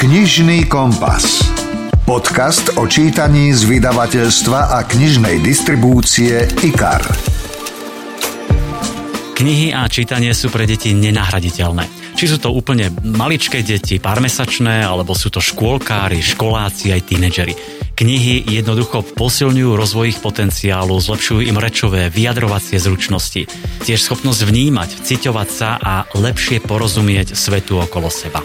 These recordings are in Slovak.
Knižný kompas. Podcast o čítaní z vydavateľstva a knižnej distribúcie IKAR. Knihy a čítanie sú pre deti nenahraditeľné. Či sú to úplne maličké deti, pármesačné, alebo sú to škôlkári, školáci aj tínedžeri. Knihy jednoducho posilňujú rozvoj ich potenciálu, zlepšujú im rečové, vyjadrovacie zručnosti, tiež schopnosť vnímať, ciťovať sa a lepšie porozumieť svetu okolo seba.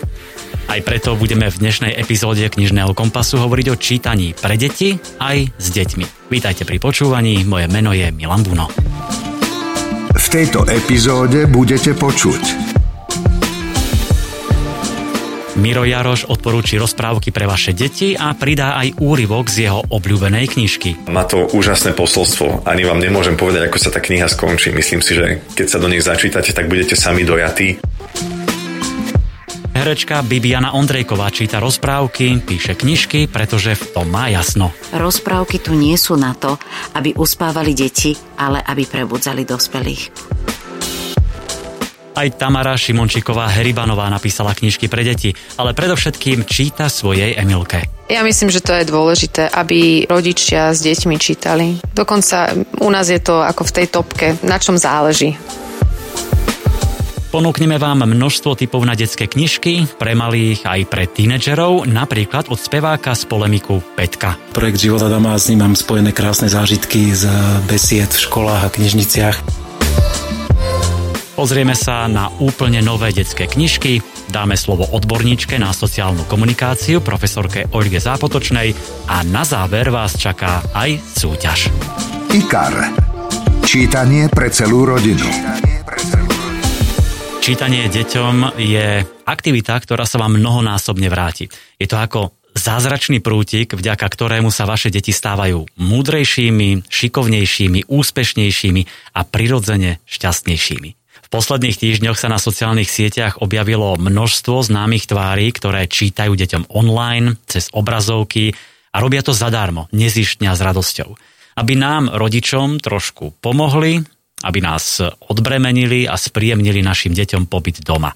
Aj preto budeme v dnešnej epizóde Knižného kompasu hovoriť o čítaní pre deti aj s deťmi. Vítajte pri počúvaní, moje meno je Milan Buno. V tejto epizóde budete počuť Miro Jaroš odporúči rozprávky pre vaše deti a pridá aj úryvok z jeho obľúbenej knižky. Má to úžasné posolstvo. Ani vám nemôžem povedať, ako sa tá kniha skončí. Myslím si, že keď sa do nej začítate, tak budete sami dojatí. Herečka Bibiana Ondrejková číta rozprávky, píše knižky, pretože v tom má jasno. Rozprávky tu nie sú na to, aby uspávali deti, ale aby prebudzali dospelých. Aj Tamara Šimončíková Heribanová napísala knižky pre deti, ale predovšetkým číta svojej Emilke. Ja myslím, že to je dôležité, aby rodičia s deťmi čítali. Dokonca u nás je to ako v tej topke, na čom záleží. Ponúkneme vám množstvo typov na detské knižky, pre malých aj pre tínedžerov, napríklad od speváka z polemiku Petka. Projekt Života doma s ním mám spojené krásne zážitky z besied v školách a knižniciach. Pozrieme sa na úplne nové detské knižky, dáme slovo odborníčke na sociálnu komunikáciu profesorke Olge Zápotočnej a na záver vás čaká aj súťaž. IKAR. Čítanie pre celú rodinu. Čítanie deťom je aktivita, ktorá sa vám mnohonásobne vráti. Je to ako zázračný prútik, vďaka ktorému sa vaše deti stávajú múdrejšími, šikovnejšími, úspešnejšími a prirodzene šťastnejšími. V posledných týždňoch sa na sociálnych sieťach objavilo množstvo známych tvári, ktoré čítajú deťom online, cez obrazovky a robia to zadarmo, nezištňa s radosťou. Aby nám, rodičom, trošku pomohli, aby nás odbremenili a spríjemnili našim deťom pobyt doma.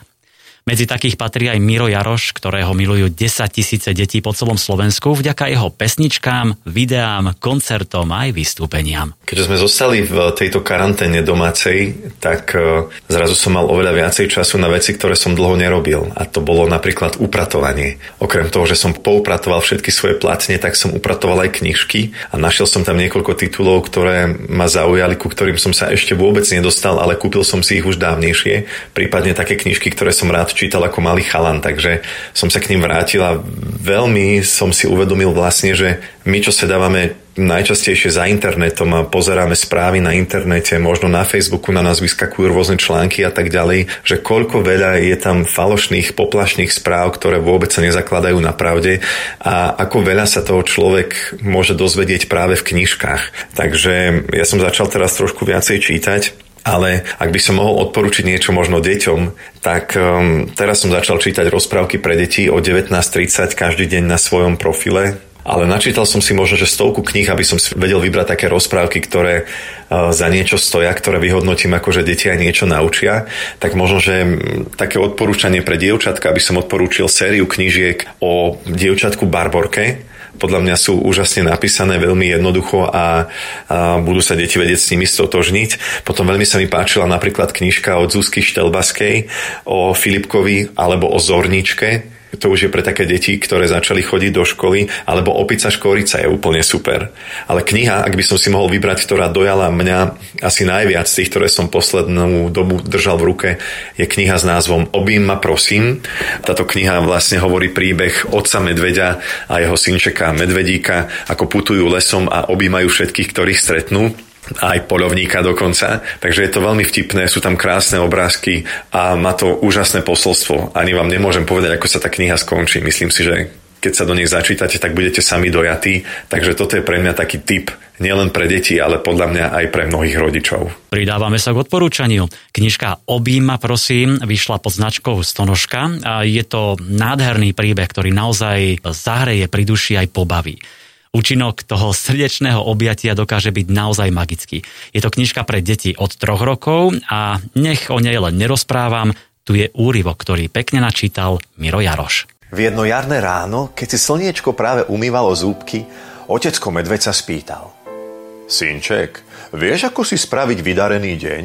Medzi takých patrí aj Miro Jaroš, ktorého milujú 10 tisíce detí po celom Slovensku vďaka jeho pesničkám, videám, koncertom aj vystúpeniam. Keďže sme zostali v tejto karanténe domácej, tak e, zrazu som mal oveľa viacej času na veci, ktoré som dlho nerobil. A to bolo napríklad upratovanie. Okrem toho, že som poupratoval všetky svoje platne, tak som upratoval aj knižky a našiel som tam niekoľko titulov, ktoré ma zaujali, ku ktorým som sa ešte vôbec nedostal, ale kúpil som si ich už dávnejšie. Prípadne také knižky, ktoré som rád čítal ako malý chalan, takže som sa k ním vrátil a veľmi som si uvedomil vlastne, že my, čo sa dávame najčastejšie za internetom a pozeráme správy na internete, možno na Facebooku na nás vyskakujú rôzne články a tak ďalej, že koľko veľa je tam falošných, poplašných správ, ktoré vôbec sa nezakladajú na pravde a ako veľa sa toho človek môže dozvedieť práve v knižkách. Takže ja som začal teraz trošku viacej čítať ale ak by som mohol odporučiť niečo možno deťom, tak um, teraz som začal čítať rozprávky pre deti o 19.30 každý deň na svojom profile ale načítal som si možno, že stovku kníh, aby som si vedel vybrať také rozprávky, ktoré uh, za niečo stoja, ktoré vyhodnotím ako, že deti aj niečo naučia. Tak možno, že také odporúčanie pre dievčatka, aby som odporúčil sériu knížiek o dievčatku Barborke, podľa mňa sú úžasne napísané veľmi jednoducho a, a budú sa deti vedieť s nimi stotožniť. Potom veľmi sa mi páčila napríklad knižka od Zuzky Štelbaskej o Filipkovi alebo o Zorničke, to už je pre také deti, ktoré začali chodiť do školy, alebo Opica škorica je úplne super. Ale kniha, ak by som si mohol vybrať, ktorá dojala mňa asi najviac z tých, ktoré som poslednú dobu držal v ruke, je kniha s názvom Obím ma prosím. Táto kniha vlastne hovorí príbeh otca medveďa a jeho synčeka medvedíka, ako putujú lesom a objímajú všetkých, ktorých stretnú aj polovníka dokonca. Takže je to veľmi vtipné, sú tam krásne obrázky a má to úžasné posolstvo. Ani vám nemôžem povedať, ako sa tá kniha skončí. Myslím si, že keď sa do nej začítate, tak budete sami dojatí. Takže toto je pre mňa taký tip nielen pre deti, ale podľa mňa aj pre mnohých rodičov. Pridávame sa k odporúčaniu. Knižka Obíma, prosím, vyšla pod značkou Stonožka a je to nádherný príbeh, ktorý naozaj zahreje pri duši aj pobaví. Účinok toho srdečného objatia dokáže byť naozaj magický. Je to knižka pre deti od troch rokov a nech o nej len nerozprávam, tu je úryvok, ktorý pekne načítal Miro Jaroš. V jedno jarné ráno, keď si slniečko práve umývalo zúbky, otecko medveď sa spýtal. Synček, vieš, ako si spraviť vydarený deň?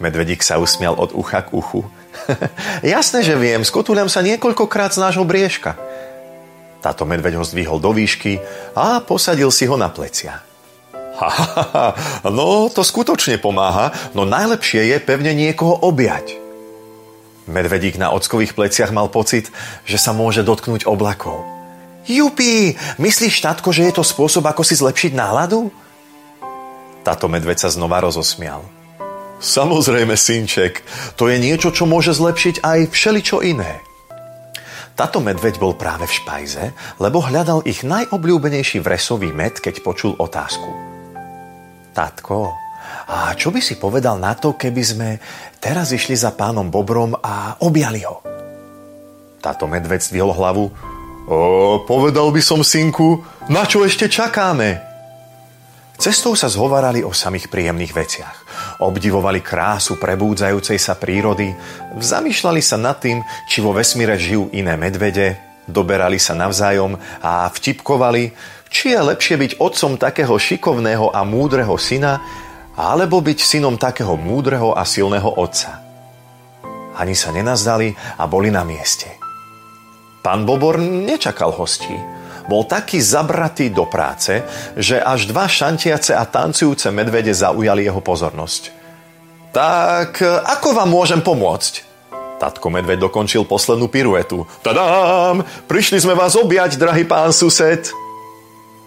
Medvedík sa usmial od ucha k uchu. Jasné, že viem, skotúľam sa niekoľkokrát z nášho briežka. Táto medveď ho zdvihol do výšky a posadil si ho na plecia. Ha, ha, ha, no to skutočne pomáha, no najlepšie je pevne niekoho objať. Medvedík na ockových pleciach mal pocit, že sa môže dotknúť oblakov. Jupi, myslíš, štátko, že je to spôsob, ako si zlepšiť náladu? Táto medveď sa znova rozosmial. Samozrejme, synček, to je niečo, čo môže zlepšiť aj všeličo iné. Táto medveď bol práve v špajze, lebo hľadal ich najobľúbenejší vresový med, keď počul otázku. Tatko, a čo by si povedal na to, keby sme teraz išli za pánom Bobrom a objali ho? Táto medveď zdvihol hlavu. O, povedal by som, synku, na čo ešte čakáme? Cestou sa zhovarali o samých príjemných veciach. Obdivovali krásu prebúdzajúcej sa prírody, zamýšľali sa nad tým, či vo vesmíre žijú iné medvede, doberali sa navzájom a vtipkovali, či je lepšie byť otcom takého šikovného a múdreho syna, alebo byť synom takého múdreho a silného otca. Ani sa nenazdali a boli na mieste. Pán Bobor nečakal hostí. Bol taký zabratý do práce, že až dva šantiace a tancujúce medvede zaujali jeho pozornosť. Tak ako vám môžem pomôcť? Tatko medveď dokončil poslednú piruetu. Tadám! Prišli sme vás objať, drahý pán sused!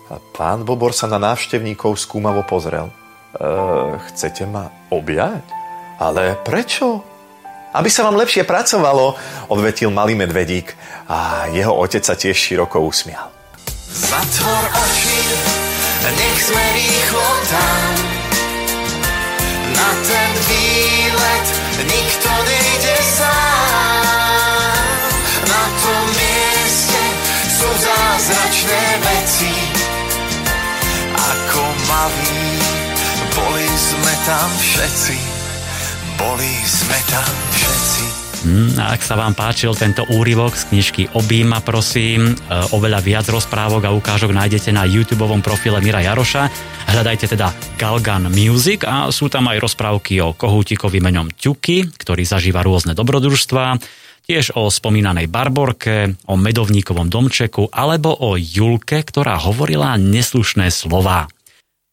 A pán Bobor sa na návštevníkov skúmavo pozrel – E, chcete ma objať? Ale prečo? Aby sa vám lepšie pracovalo, odvetil malý medvedík a jeho otec sa tiež široko usmial. Zatvor oči, nech sme rýchlo tam. Na ten výlet nikto nejde sám. Na tom mieste sú zázračné veci, ako malý boli sme tam všetci, boli sme tam všetci. Hmm, ak sa vám páčil tento úryvok z knižky Obíma, prosím, e, oveľa viac rozprávok a ukážok nájdete na YouTube profile Mira Jaroša. Hľadajte teda Galgan Music a sú tam aj rozprávky o kohútikovi menom Ťuky, ktorý zažíva rôzne dobrodružstva, tiež o spomínanej Barborke, o medovníkovom domčeku alebo o Julke, ktorá hovorila neslušné slová.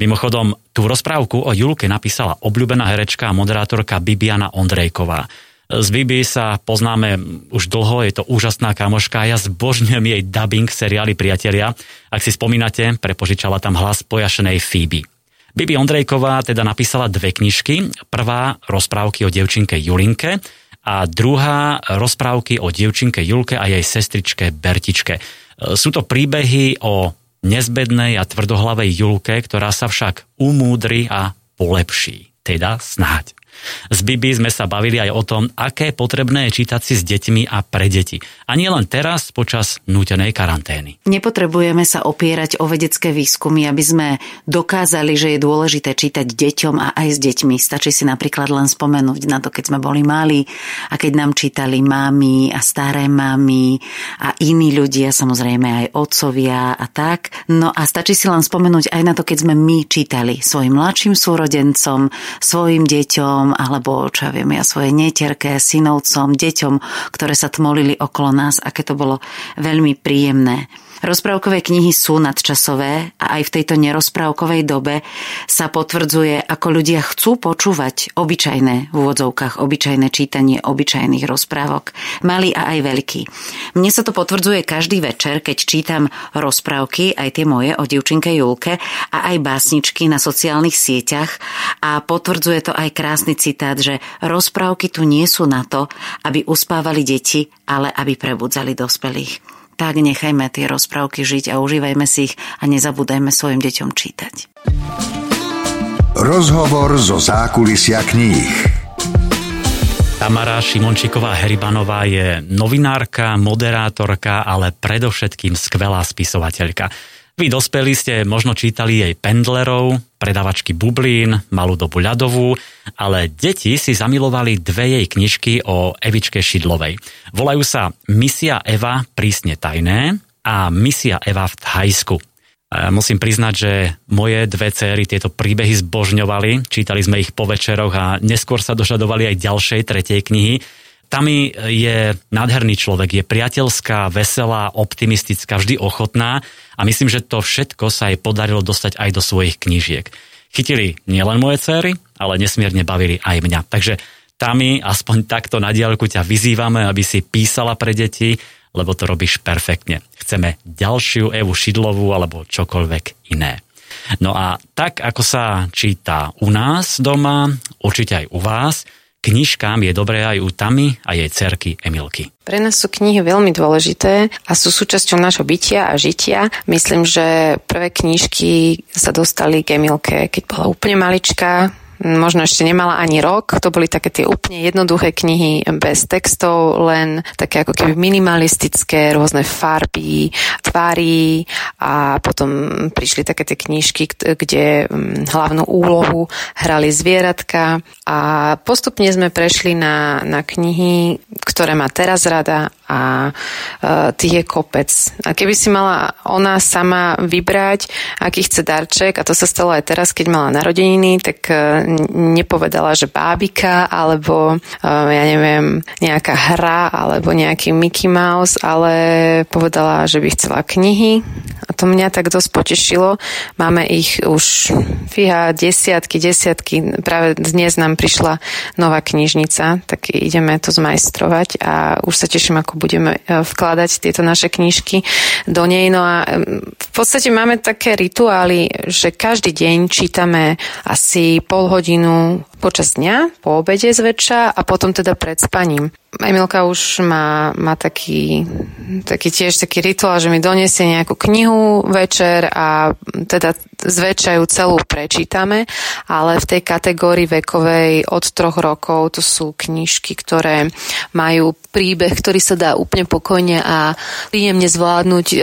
Mimochodom, tú rozprávku o Julke napísala obľúbená herečka a moderátorka Bibiana Ondrejková. Z Bibi sa poznáme už dlho, je to úžasná kamoška ja zbožňujem jej dubbing seriály Priatelia. Ak si spomínate, prepožičala tam hlas pojašenej Phoebe. Bibi Ondrejková teda napísala dve knižky. Prvá rozprávky o devčinke Julinke a druhá rozprávky o devčinke Julke a jej sestričke Bertičke. Sú to príbehy o nezbednej a tvrdohlavej Julke, ktorá sa však umúdri a polepší. Teda snáď. S Bibi sme sa bavili aj o tom, aké potrebné je čítať si s deťmi a pre deti. A nie len teraz, počas nútenej karantény. Nepotrebujeme sa opierať o vedecké výskumy, aby sme dokázali, že je dôležité čítať deťom a aj s deťmi. Stačí si napríklad len spomenúť na to, keď sme boli mali a keď nám čítali mámy a staré mámy a iní ľudia, samozrejme aj otcovia a tak. No a stačí si len spomenúť aj na to, keď sme my čítali svojim mladším súrodencom, svojim deťom, synom alebo čo ja viem, ja svojej netierke, synovcom, deťom, ktoré sa tmolili okolo nás, aké to bolo veľmi príjemné. Rozprávkové knihy sú nadčasové a aj v tejto nerozprávkovej dobe sa potvrdzuje, ako ľudia chcú počúvať obyčajné v úvodzovkách, obyčajné čítanie obyčajných rozprávok, malý a aj veľký. Mne sa to potvrdzuje každý večer, keď čítam rozprávky, aj tie moje o divčinke Julke a aj básničky na sociálnych sieťach a potvrdzuje to aj krásny citát, že rozprávky tu nie sú na to, aby uspávali deti, ale aby prebudzali dospelých tak nechajme tie rozprávky žiť a užívajme si ich a nezabúdajme svojim deťom čítať. Rozhovor zo zákulisia kníh. Tamara Šimončíková Heribanová je novinárka, moderátorka, ale predovšetkým skvelá spisovateľka. Vy dospelí ste možno čítali jej pendlerov, predavačky bublín, malú dobu ľadovú, ale deti si zamilovali dve jej knižky o Evičke Šidlovej. Volajú sa Misia Eva prísne tajné a Misia Eva v Thajsku. Musím priznať, že moje dve céry tieto príbehy zbožňovali, čítali sme ich po večeroch a neskôr sa dožadovali aj ďalšej, tretej knihy. Tami je nádherný človek, je priateľská, veselá, optimistická, vždy ochotná a myslím, že to všetko sa jej podarilo dostať aj do svojich knížiek. Chytili nielen moje céry, ale nesmierne bavili aj mňa. Takže Tami, aspoň takto na diálku ťa vyzývame, aby si písala pre deti, lebo to robíš perfektne. Chceme ďalšiu Evu Šidlovú alebo čokoľvek iné. No a tak, ako sa číta u nás doma, určite aj u vás, knižkám je dobré aj u Tamy a jej cerky Emilky. Pre nás sú knihy veľmi dôležité a sú súčasťou našho bytia a žitia. Myslím, že prvé knižky sa dostali k Emilke, keď bola úplne malička, možno ešte nemala ani rok. To boli také tie úplne jednoduché knihy bez textov, len také ako keby minimalistické, rôzne farby, tvary a potom prišli také tie knižky, kde mm, hlavnú úlohu hrali zvieratka a postupne sme prešli na, na knihy, ktoré má teraz rada a uh, tých je kopec. A keby si mala ona sama vybrať, aký chce darček, a to sa stalo aj teraz, keď mala narodeniny, tak uh, nepovedala, že bábika, alebo uh, ja neviem, nejaká hra, alebo nejaký Mickey Mouse, ale povedala, že by chcela knihy. A to mňa tak dosť potešilo. Máme ich už, fíha, desiatky, desiatky. Práve dnes nám prišla nová knižnica, tak ideme to zmajstrovať a už sa teším, ako budeme e, vkladať tieto naše knižky do nej. No a v podstate máme také rituály, že každý deň čítame asi pol hodinu počas dňa, po obede zväčša a potom teda pred spaním. Emilka už má, má taký, taký tiež taký rituál, že mi donesie nejakú knihu večer a teda zväčšajú celú prečítame, ale v tej kategórii vekovej od troch rokov to sú knižky, ktoré majú príbeh, ktorý sa dá úplne pokojne a príjemne zvládnuť e,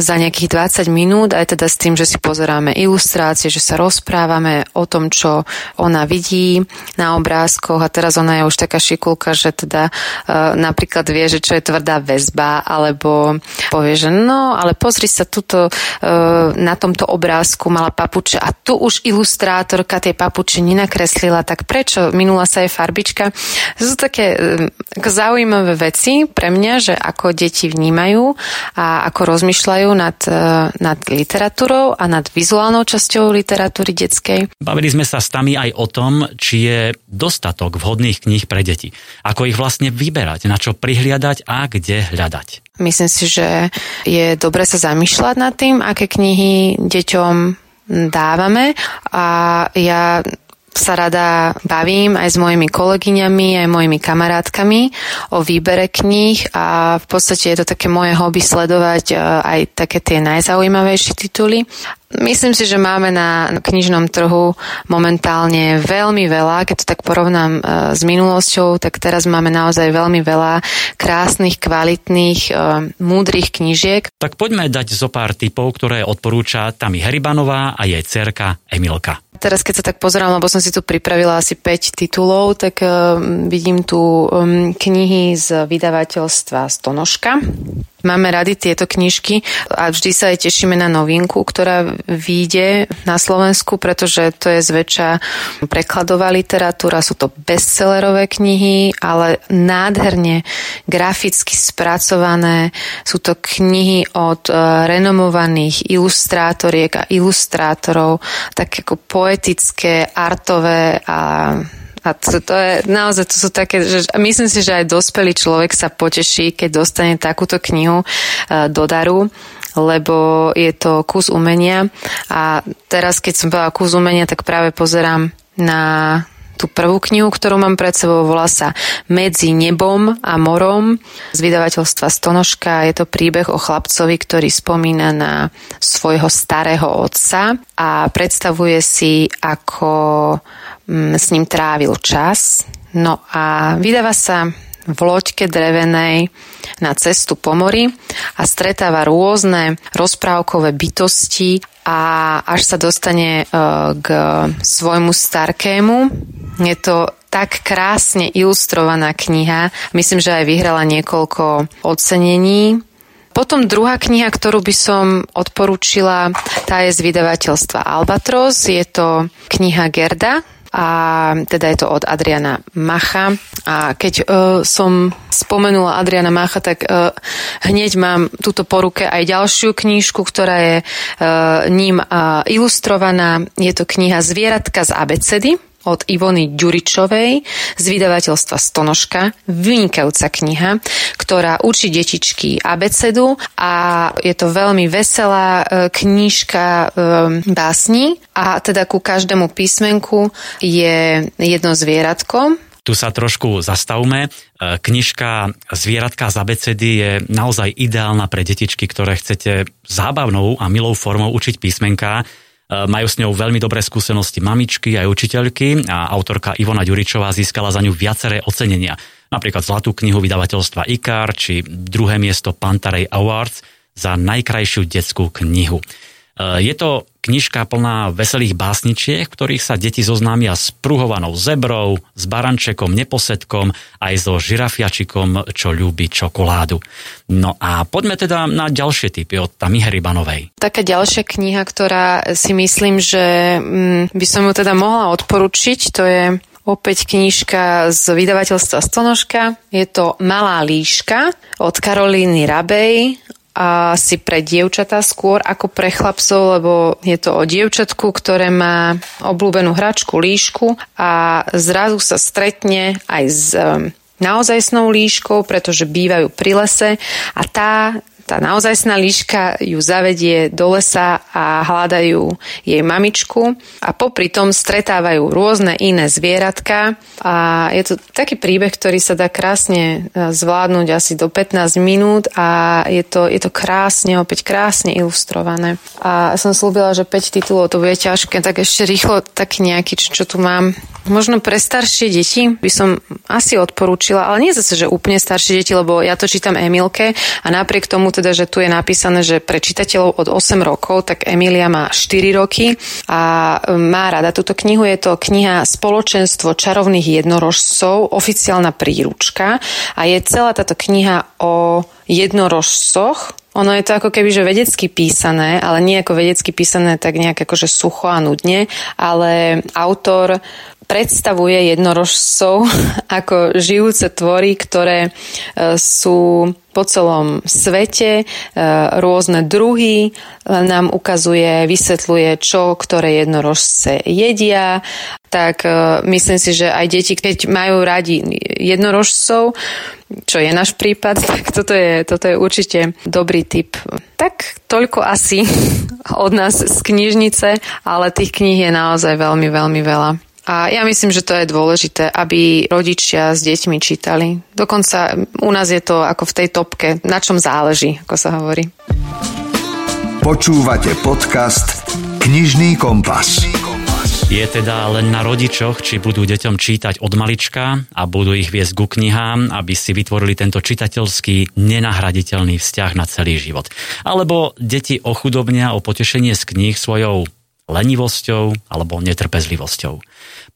za nejakých 20 minút, aj teda s tým, že si pozeráme ilustrácie, že sa rozprávame o tom, čo ona vidí na obrázkoch a teraz ona je už taká šikulka, že teda Eh, napríklad vie, že čo je tvrdá väzba, alebo povie, že no, ale pozri sa tuto eh, na tomto obrázku mala papuče a tu už ilustrátorka tej papuče nenakreslila, tak prečo? Minula sa je farbička. To sú také ako zaujímavé veci pre mňa, že ako deti vnímajú a ako rozmýšľajú nad, nad literatúrou a nad vizuálnou časťou literatúry detskej. Bavili sme sa s tami aj o tom, či je dostatok vhodných kníh pre deti. Ako ich vlastne vyberať, na čo prihliadať a kde hľadať. Myslím si, že je dobre sa zamýšľať nad tým, aké knihy deťom dávame a ja sa rada bavím aj s mojimi kolegyňami, aj mojimi kamarátkami o výbere kníh a v podstate je to také moje hobby sledovať e, aj také tie najzaujímavejšie tituly. Myslím si, že máme na knižnom trhu momentálne veľmi veľa, keď to tak porovnám e, s minulosťou, tak teraz máme naozaj veľmi veľa krásnych, kvalitných, e, múdrych knižiek. Tak poďme dať zo pár typov, ktoré odporúča Tami Heribanová a jej cerka Emilka. Teraz, keď sa tak pozerám, lebo som si tu pripravila asi 5 titulov, tak uh, vidím tu knihy z vydavateľstva Stonožka. Máme rady tieto knižky a vždy sa aj tešíme na novinku, ktorá vyjde na Slovensku, pretože to je zväčša prekladová literatúra, sú to bestsellerové knihy, ale nádherne graficky spracované. Sú to knihy od uh, renomovaných ilustrátoriek a ilustrátorov, tak ako poetické, artové a a to, to je naozaj, to sú také, že myslím si, že aj dospelý človek sa poteší, keď dostane takúto knihu uh, do daru lebo je to kus umenia a teraz, keď som povedala kus umenia, tak práve pozerám na tú prvú knihu, ktorú mám pred sebou, volá sa Medzi nebom a morom z vydavateľstva Stonožka. Je to príbeh o chlapcovi, ktorý spomína na svojho starého otca a predstavuje si, ako s ním trávil čas. No a vydáva sa v loďke drevenej na cestu po mori a stretáva rôzne rozprávkové bytosti a až sa dostane e, k svojmu starkému. Je to tak krásne ilustrovaná kniha. Myslím, že aj vyhrala niekoľko ocenení. Potom druhá kniha, ktorú by som odporúčila, tá je z vydavateľstva Albatros. Je to kniha Gerda, a teda je to od Adriana Macha. A keď uh, som spomenula Adriana Macha, tak uh, hneď mám túto poruke aj ďalšiu knížku, ktorá je uh, ním uh, ilustrovaná. Je to kniha Zvieratka z abecedy od Ivony Ďuričovej z vydavateľstva Stonožka. Vynikajúca kniha, ktorá učí detičky abecedu a je to veľmi veselá e, knižka e, básni a teda ku každému písmenku je jedno zvieratko, tu sa trošku zastavme. E, knižka Zvieratka z abecedy je naozaj ideálna pre detičky, ktoré chcete zábavnou a milou formou učiť písmenka majú s ňou veľmi dobré skúsenosti mamičky aj učiteľky a autorka Ivona Ďuričová získala za ňu viaceré ocenenia. Napríklad Zlatú knihu vydavateľstva IKAR či druhé miesto Pantarej Awards za najkrajšiu detskú knihu. E, je to knižka plná veselých básničiek, v ktorých sa deti zoznámia s pruhovanou zebrou, s barančekom, neposedkom, aj so žirafiačikom, čo ľúbi čokoládu. No a poďme teda na ďalšie typy od Tamy Heribanovej. Taká ďalšia kniha, ktorá si myslím, že mm, by som ju teda mohla odporučiť, to je Opäť knižka z vydavateľstva Stonožka. Je to Malá líška od Karolíny Rabej asi pre dievčatá skôr ako pre chlapcov, lebo je to o dievčatku, ktoré má obľúbenú hračku líšku a zrazu sa stretne aj s naozaj snou líškou, pretože bývajú pri lese a tá tá naozajstná líška ju zavedie do lesa a hľadajú jej mamičku a popri tom stretávajú rôzne iné zvieratka a je to taký príbeh, ktorý sa dá krásne e, zvládnuť asi do 15 minút a je to, je to krásne, opäť krásne ilustrované. A som slúbila, že 5 titulov to bude ťažké, tak ešte rýchlo taký nejaký, čo, čo tu mám. Možno pre staršie deti by som asi odporúčila, ale nie zase, že úplne staršie deti, lebo ja to čítam Emilke a napriek tomu teda, že tu je napísané, že pre čitateľov od 8 rokov, tak Emília má 4 roky a má rada túto knihu. Je to kniha Spoločenstvo čarovných jednorožcov, oficiálna príručka a je celá táto kniha o jednorožcoch, ono je to ako keby, že vedecky písané, ale nie ako vedecky písané tak nejak akože sucho a nudne, ale autor predstavuje jednorožcov ako žijúce tvory, ktoré e, sú po celom svete, e, rôzne druhy, nám ukazuje, vysvetľuje, čo ktoré jednorožce jedia, tak e, myslím si, že aj deti, keď majú radi jednorožcov, čo je náš prípad, tak toto je, toto je určite dobrý tip. Tak toľko asi od nás z knižnice, ale tých kníh je naozaj veľmi, veľmi veľa. A ja myslím, že to je dôležité, aby rodičia s deťmi čítali. Dokonca u nás je to ako v tej topke, na čom záleží, ako sa hovorí. Počúvate podcast Knižný kompas. Je teda len na rodičoch, či budú deťom čítať od malička a budú ich viesť ku knihám, aby si vytvorili tento čitateľský, nenahraditeľný vzťah na celý život. Alebo deti ochudobnia o potešenie z kníh svojou lenivosťou alebo netrpezlivosťou.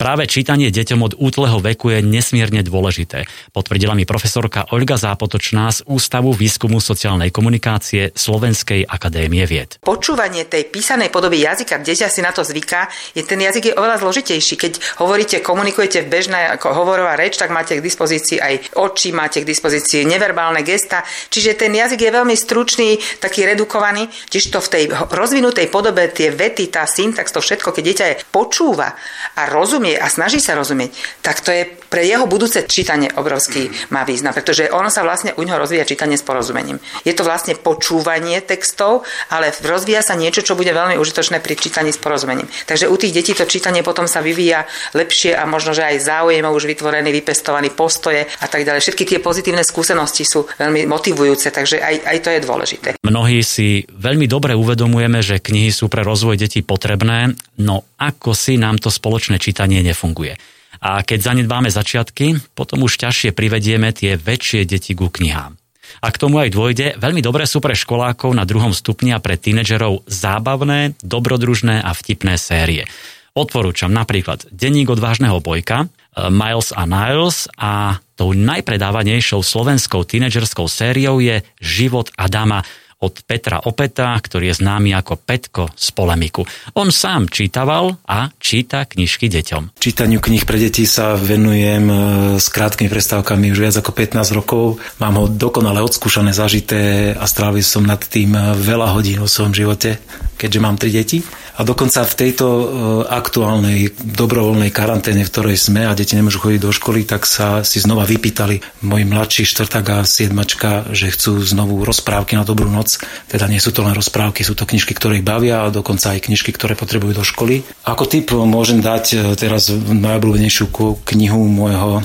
Práve čítanie deťom od útleho veku je nesmierne dôležité, potvrdila mi profesorka Olga Zápotočná z Ústavu výskumu sociálnej komunikácie Slovenskej akadémie vied. Počúvanie tej písanej podoby jazyka, dieťa si na to zvyká, je ten jazyk je oveľa zložitejší. Keď hovoríte, komunikujete v bežnej ako hovorová reč, tak máte k dispozícii aj oči, máte k dispozícii neverbálne gesta, čiže ten jazyk je veľmi stručný, taký redukovaný, tiež to v tej rozvinutej podobe tie vety, tá syntax, to všetko, keď dieťa je počúva a rozumie a snaží sa rozumieť, tak to je pre jeho budúce čítanie obrovský má význam, pretože ono sa vlastne u neho rozvíja čítanie s porozumením. Je to vlastne počúvanie textov, ale rozvíja sa niečo, čo bude veľmi užitočné pri čítaní s porozumením. Takže u tých detí to čítanie potom sa vyvíja lepšie a možno, že aj záujem už vytvorený, vypestovaný postoje a tak ďalej. Všetky tie pozitívne skúsenosti sú veľmi motivujúce, takže aj, aj to je dôležité. Mnohí si veľmi dobre uvedomujeme, že knihy sú pre rozvoj detí potrebné, no ako si nám to spoločné čítanie nefunguje. A keď zanedbáme začiatky, potom už ťažšie privedieme tie väčšie deti ku knihám. A k tomu aj dôjde, veľmi dobré sú pre školákov na druhom stupni a pre tínedžerov zábavné, dobrodružné a vtipné série. Odporúčam napríklad Denník odvážneho bojka, eh, Miles a Niles a tou najpredávanejšou slovenskou tínedžerskou sériou je Život Adama od Petra Opeta, ktorý je známy ako Petko z polemiku. On sám čítaval a číta knižky deťom. Čítaniu kníh pre deti sa venujem e, s krátkými prestávkami už viac ako 15 rokov. Mám ho dokonale odskúšané, zažité a strávil som nad tým veľa hodín vo svojom živote, keďže mám tri deti. A dokonca v tejto e, aktuálnej dobrovoľnej karanténe, v ktorej sme a deti nemôžu chodiť do školy, tak sa si znova vypýtali moji mladší štvrták a siedmačka, že chcú znovu rozprávky na dobrú noc. Teda nie sú to len rozprávky, sú to knižky, ktoré ich bavia a dokonca aj knižky, ktoré potrebujú do školy. Ako typ môžem dať e, teraz najobľúbenejšiu knihu môjho e,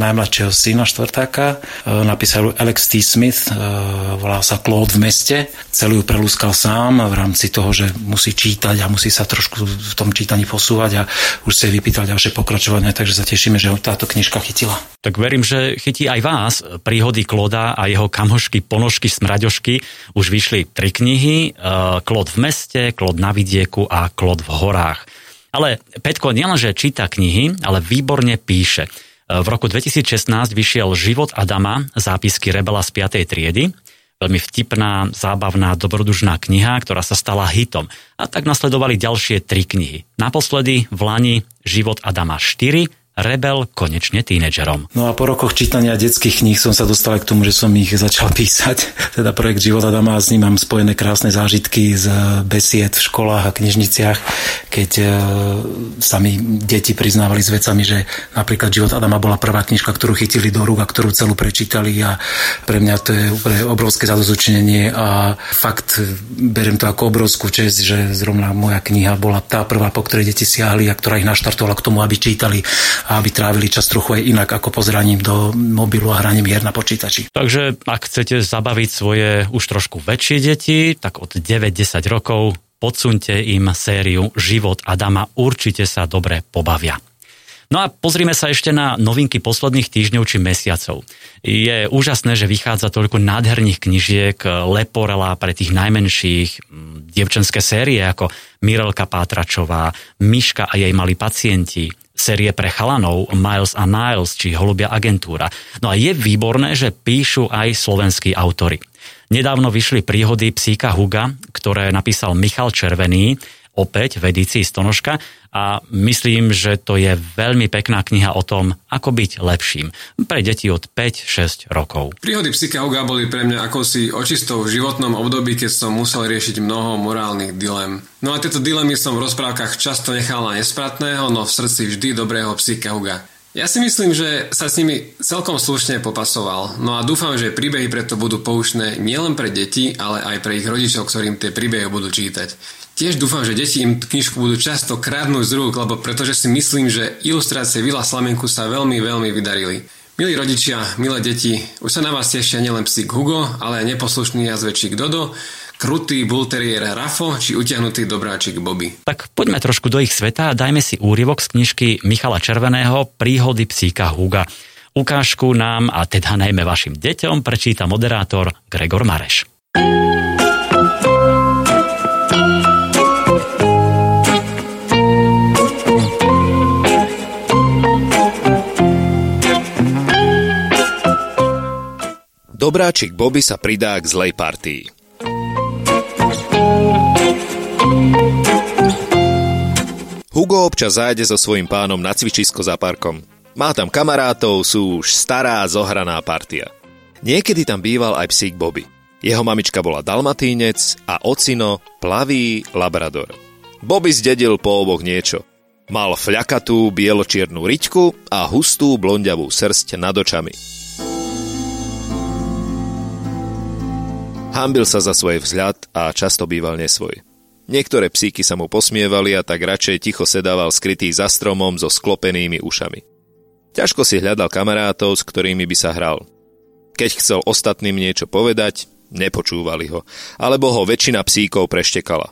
najmladšieho syna štvrtáka. Napísal Alex T. Smith, volá sa Claude v meste. Celý ju prelúskal sám v rámci toho, že musí čítať a musí sa trošku v tom čítaní posúvať a už si vypýtal ďalšie pokračovanie, takže sa tešíme, že táto knižka chytila. Tak verím, že chytí aj vás. Príhody Kloda a jeho kamošky, ponožky, smraďošky. Už vyšli tri knihy. E, Klod v meste, Klod na vidieku a Klod v horách. Ale Petko nielenže číta knihy, ale výborne píše. E, v roku 2016 vyšiel Život Adama, zápisky rebela z 5. triedy veľmi vtipná, zábavná, dobrodužná kniha, ktorá sa stala hitom. A tak nasledovali ďalšie tri knihy. Naposledy v Lani Život Adama 4, Rebel konečne tínedžerom. No a po rokoch čítania detských kníh som sa dostal k tomu, že som ich začal písať. Teda projekt Života Dama a s ním mám spojené krásne zážitky z besied v školách a knižniciach, keď e, sa mi deti priznávali s vecami, že napríklad Život Adama bola prvá knižka, ktorú chytili do rúk a ktorú celú prečítali a pre mňa to je úplne obrovské zadozučinenie a fakt beriem to ako obrovskú čest, že zrovna moja kniha bola tá prvá, po ktorej deti siahli a ktorá ich naštartovala k tomu, aby čítali a aby trávili čas trochu aj inak ako pozeraním do mobilu a hraním hier na počítači. Takže ak chcete zabaviť svoje už trošku väčšie deti, tak od 9-10 rokov podsunte im sériu Život Adama, určite sa dobre pobavia. No a pozrime sa ešte na novinky posledných týždňov či mesiacov. Je úžasné, že vychádza toľko nádherných knižiek, leporela pre tých najmenších, dievčenské série ako Mirelka Pátračová, Myška a jej malí pacienti, série pre chalanov Miles a Niles či Holubia agentúra. No a je výborné, že píšu aj slovenskí autory. Nedávno vyšli príhody psíka Huga, ktoré napísal Michal Červený, opäť v edícii Stonožka a myslím, že to je veľmi pekná kniha o tom, ako byť lepším pre deti od 5-6 rokov. Príhody Psika Uga boli pre mňa akousi očistou v životnom období, keď som musel riešiť mnoho morálnych dilem. No a tieto dilemy som v rozprávkach často nechal na nespratného, no v srdci vždy dobrého Psika Uga. Ja si myslím, že sa s nimi celkom slušne popasoval. No a dúfam, že príbehy preto budú poučné nielen pre deti, ale aj pre ich rodičov, ktorým tie príbehy budú čítať. Tiež dúfam, že deti im knižku budú často krádnuť z rúk, lebo pretože si myslím, že ilustrácie Vila Slamenku sa veľmi, veľmi vydarili. Milí rodičia, milé deti, už sa na vás tešia nielen psík Hugo, ale aj neposlušný jazvečík Dodo, krutý bulterier Rafo či utiahnutý dobráčik Bobby. Tak poďme trošku do ich sveta a dajme si úryvok z knižky Michala Červeného Príhody psíka Huga. Ukážku nám a teda najmä vašim deťom prečíta moderátor Gregor Mareš. Dobráčik Bobby sa pridá k zlej partii. Hugo občas zájde so svojím pánom na cvičisko za parkom. Má tam kamarátov, sú už stará zohraná partia. Niekedy tam býval aj psík Bobby. Jeho mamička bola dalmatínec a ocino plavý labrador. Bobby zdedil po oboch niečo. Mal fľakatú bieločiernu riťku a hustú blondiavú srst nad očami. Hambil sa za svoj vzhľad a často býval nesvoj. Niektoré psíky sa mu posmievali a tak radšej ticho sedával skrytý za stromom so sklopenými ušami. Ťažko si hľadal kamarátov, s ktorými by sa hral. Keď chcel ostatným niečo povedať, nepočúvali ho, alebo ho väčšina psíkov preštekala.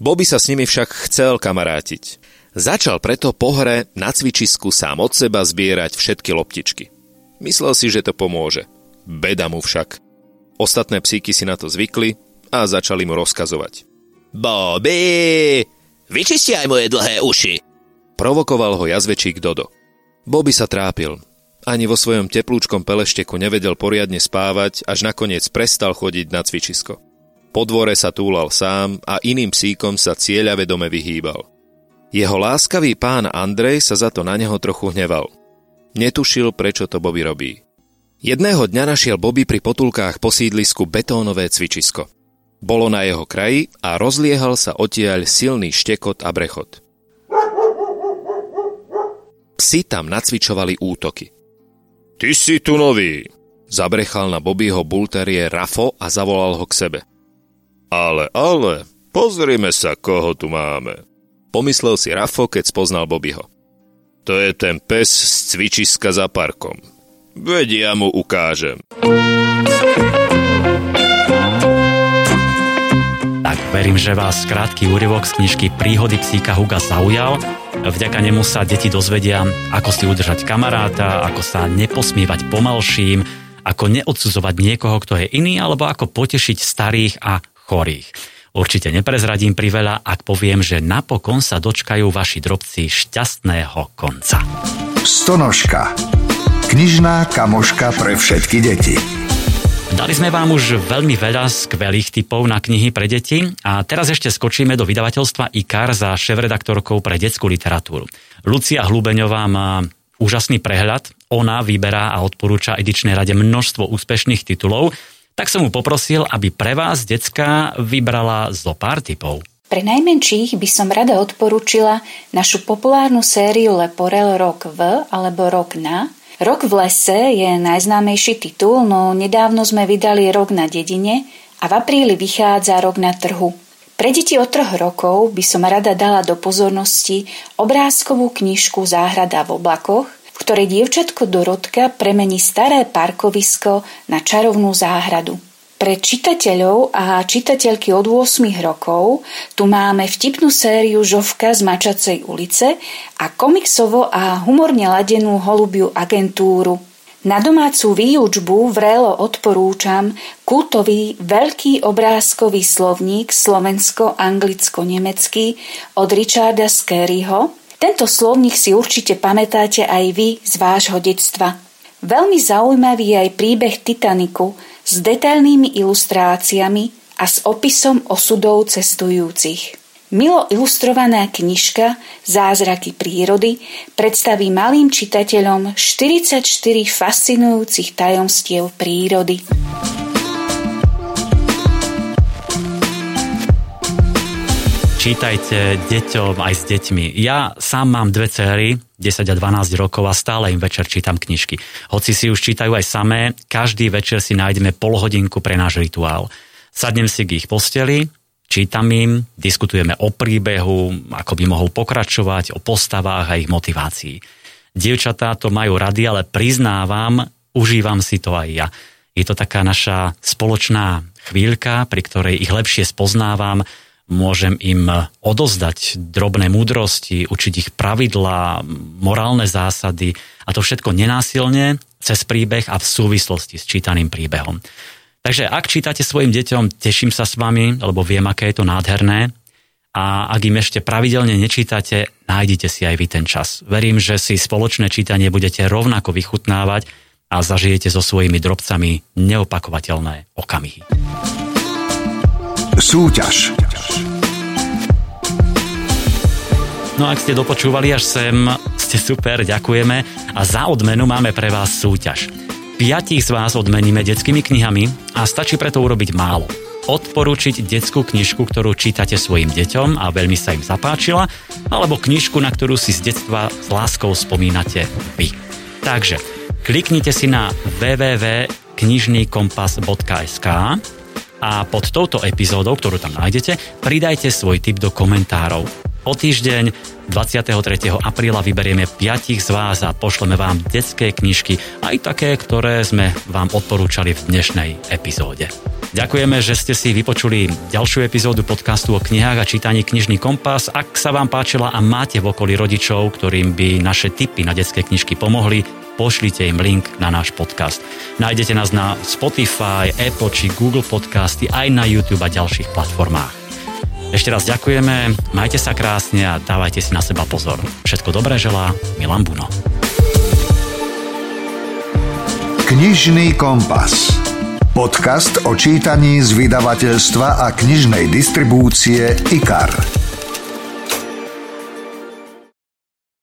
Bobby sa s nimi však chcel kamarátiť. Začal preto po hre na cvičisku sám od seba zbierať všetky loptičky. Myslel si, že to pomôže. Beda mu však. Ostatné psíky si na to zvykli a začali mu rozkazovať. Bobby, vyčisti aj moje dlhé uši. Provokoval ho jazvečík Dodo. Bobby sa trápil. Ani vo svojom teplúčkom pelešteku nevedel poriadne spávať, až nakoniec prestal chodiť na cvičisko. Po dvore sa túlal sám a iným psíkom sa cieľavedome vyhýbal. Jeho láskavý pán Andrej sa za to na neho trochu hneval. Netušil, prečo to Bobby robí. Jedného dňa našiel Bobby pri potulkách po sídlisku betónové cvičisko. Bolo na jeho kraji a rozliehal sa odtiaľ silný štekot a brechot. Psi tam nacvičovali útoky. Ty si tu nový, zabrechal na Bobbyho bulterie Rafo a zavolal ho k sebe. Ale, ale, pozrime sa, koho tu máme. Pomyslel si Rafo, keď spoznal Bobbyho. To je ten pes z cvičiska za parkom. Veď ja mu ukážem. Tak verím, že vás krátky úryvok z knižky Príhody psíka Huga zaujal. Vďaka nemu sa deti dozvedia, ako si udržať kamaráta, ako sa neposmievať pomalším, ako neodsudzovať niekoho, kto je iný, alebo ako potešiť starých a chorých. Určite neprezradím priveľa, ak poviem, že napokon sa dočkajú vaši drobci šťastného konca. Stonožka. Knižná kamoška pre všetky deti. Dali sme vám už veľmi veľa skvelých typov na knihy pre deti a teraz ešte skočíme do vydavateľstva IKAR za šéf-redaktorkou pre detskú literatúru. Lucia Hlubeňová má úžasný prehľad. Ona vyberá a odporúča edičnej rade množstvo úspešných titulov tak som mu poprosil, aby pre vás, decka, vybrala zo pár typov. Pre najmenších by som rada odporúčila našu populárnu sériu Leporel Rok v alebo Rok na. Rok v lese je najznámejší titul, no nedávno sme vydali Rok na dedine a v apríli vychádza Rok na trhu. Pre deti od troch rokov by som rada dala do pozornosti obrázkovú knižku Záhrada v oblakoch, ktorej dievčatko Dorotka premení staré parkovisko na čarovnú záhradu. Pre čitateľov a čitateľky od 8 rokov tu máme vtipnú sériu Žovka z Mačacej ulice a komiksovo a humorne ladenú holubiu agentúru. Na domácu výučbu vrelo odporúčam kultový veľký obrázkový slovník slovensko-anglicko-nemecký od Richarda Skerryho, tento slovník si určite pamätáte aj vy z vášho detstva. Veľmi zaujímavý je aj príbeh Titaniku s detailnými ilustráciami a s opisom osudov cestujúcich. Milo ilustrovaná knižka Zázraky prírody predstaví malým čitateľom 44 fascinujúcich tajomstiev prírody. Čítajte deťom aj s deťmi. Ja sám mám dve cery, 10 a 12 rokov a stále im večer čítam knižky. Hoci si už čítajú aj samé, každý večer si nájdeme polhodinku pre náš rituál. Sadnem si k ich posteli, čítam im, diskutujeme o príbehu, ako by mohol pokračovať, o postavách a ich motivácii. Dievčatá to majú rady, ale priznávam, užívam si to aj ja. Je to taká naša spoločná chvíľka, pri ktorej ich lepšie spoznávam, môžem im odozdať drobné múdrosti, učiť ich pravidlá, morálne zásady a to všetko nenásilne, cez príbeh a v súvislosti s čítaným príbehom. Takže ak čítate svojim deťom, teším sa s vami, lebo viem, aké je to nádherné. A ak im ešte pravidelne nečítate, nájdite si aj vy ten čas. Verím, že si spoločné čítanie budete rovnako vychutnávať a zažijete so svojimi drobcami neopakovateľné okamihy. Súťaž. No ak ste dopočúvali až sem, ste super, ďakujeme a za odmenu máme pre vás súťaž. Piatich z vás odmeníme detskými knihami a stačí preto urobiť málo. Odporúčiť detskú knižku, ktorú čítate svojim deťom a veľmi sa im zapáčila, alebo knižku, na ktorú si z detstva s láskou spomínate vy. Takže kliknite si na www.knižnýkompas.sk a pod touto epizódou, ktorú tam nájdete, pridajte svoj tip do komentárov. O týždeň 23. apríla vyberieme piatich z vás a pošleme vám detské knižky, aj také, ktoré sme vám odporúčali v dnešnej epizóde. Ďakujeme, že ste si vypočuli ďalšiu epizódu podcastu o knihách a čítaní Knižný kompas. Ak sa vám páčila a máte v okolí rodičov, ktorým by naše tipy na detské knižky pomohli, pošlite im link na náš podcast. Nájdete nás na Spotify, Apple či Google podcasty, aj na YouTube a ďalších platformách. Ešte raz ďakujeme, majte sa krásne a dávajte si na seba pozor. Všetko dobré želá Milan Buno. Knižný kompas. Podcast o čítaní z vydavateľstva a knižnej distribúcie IKAR.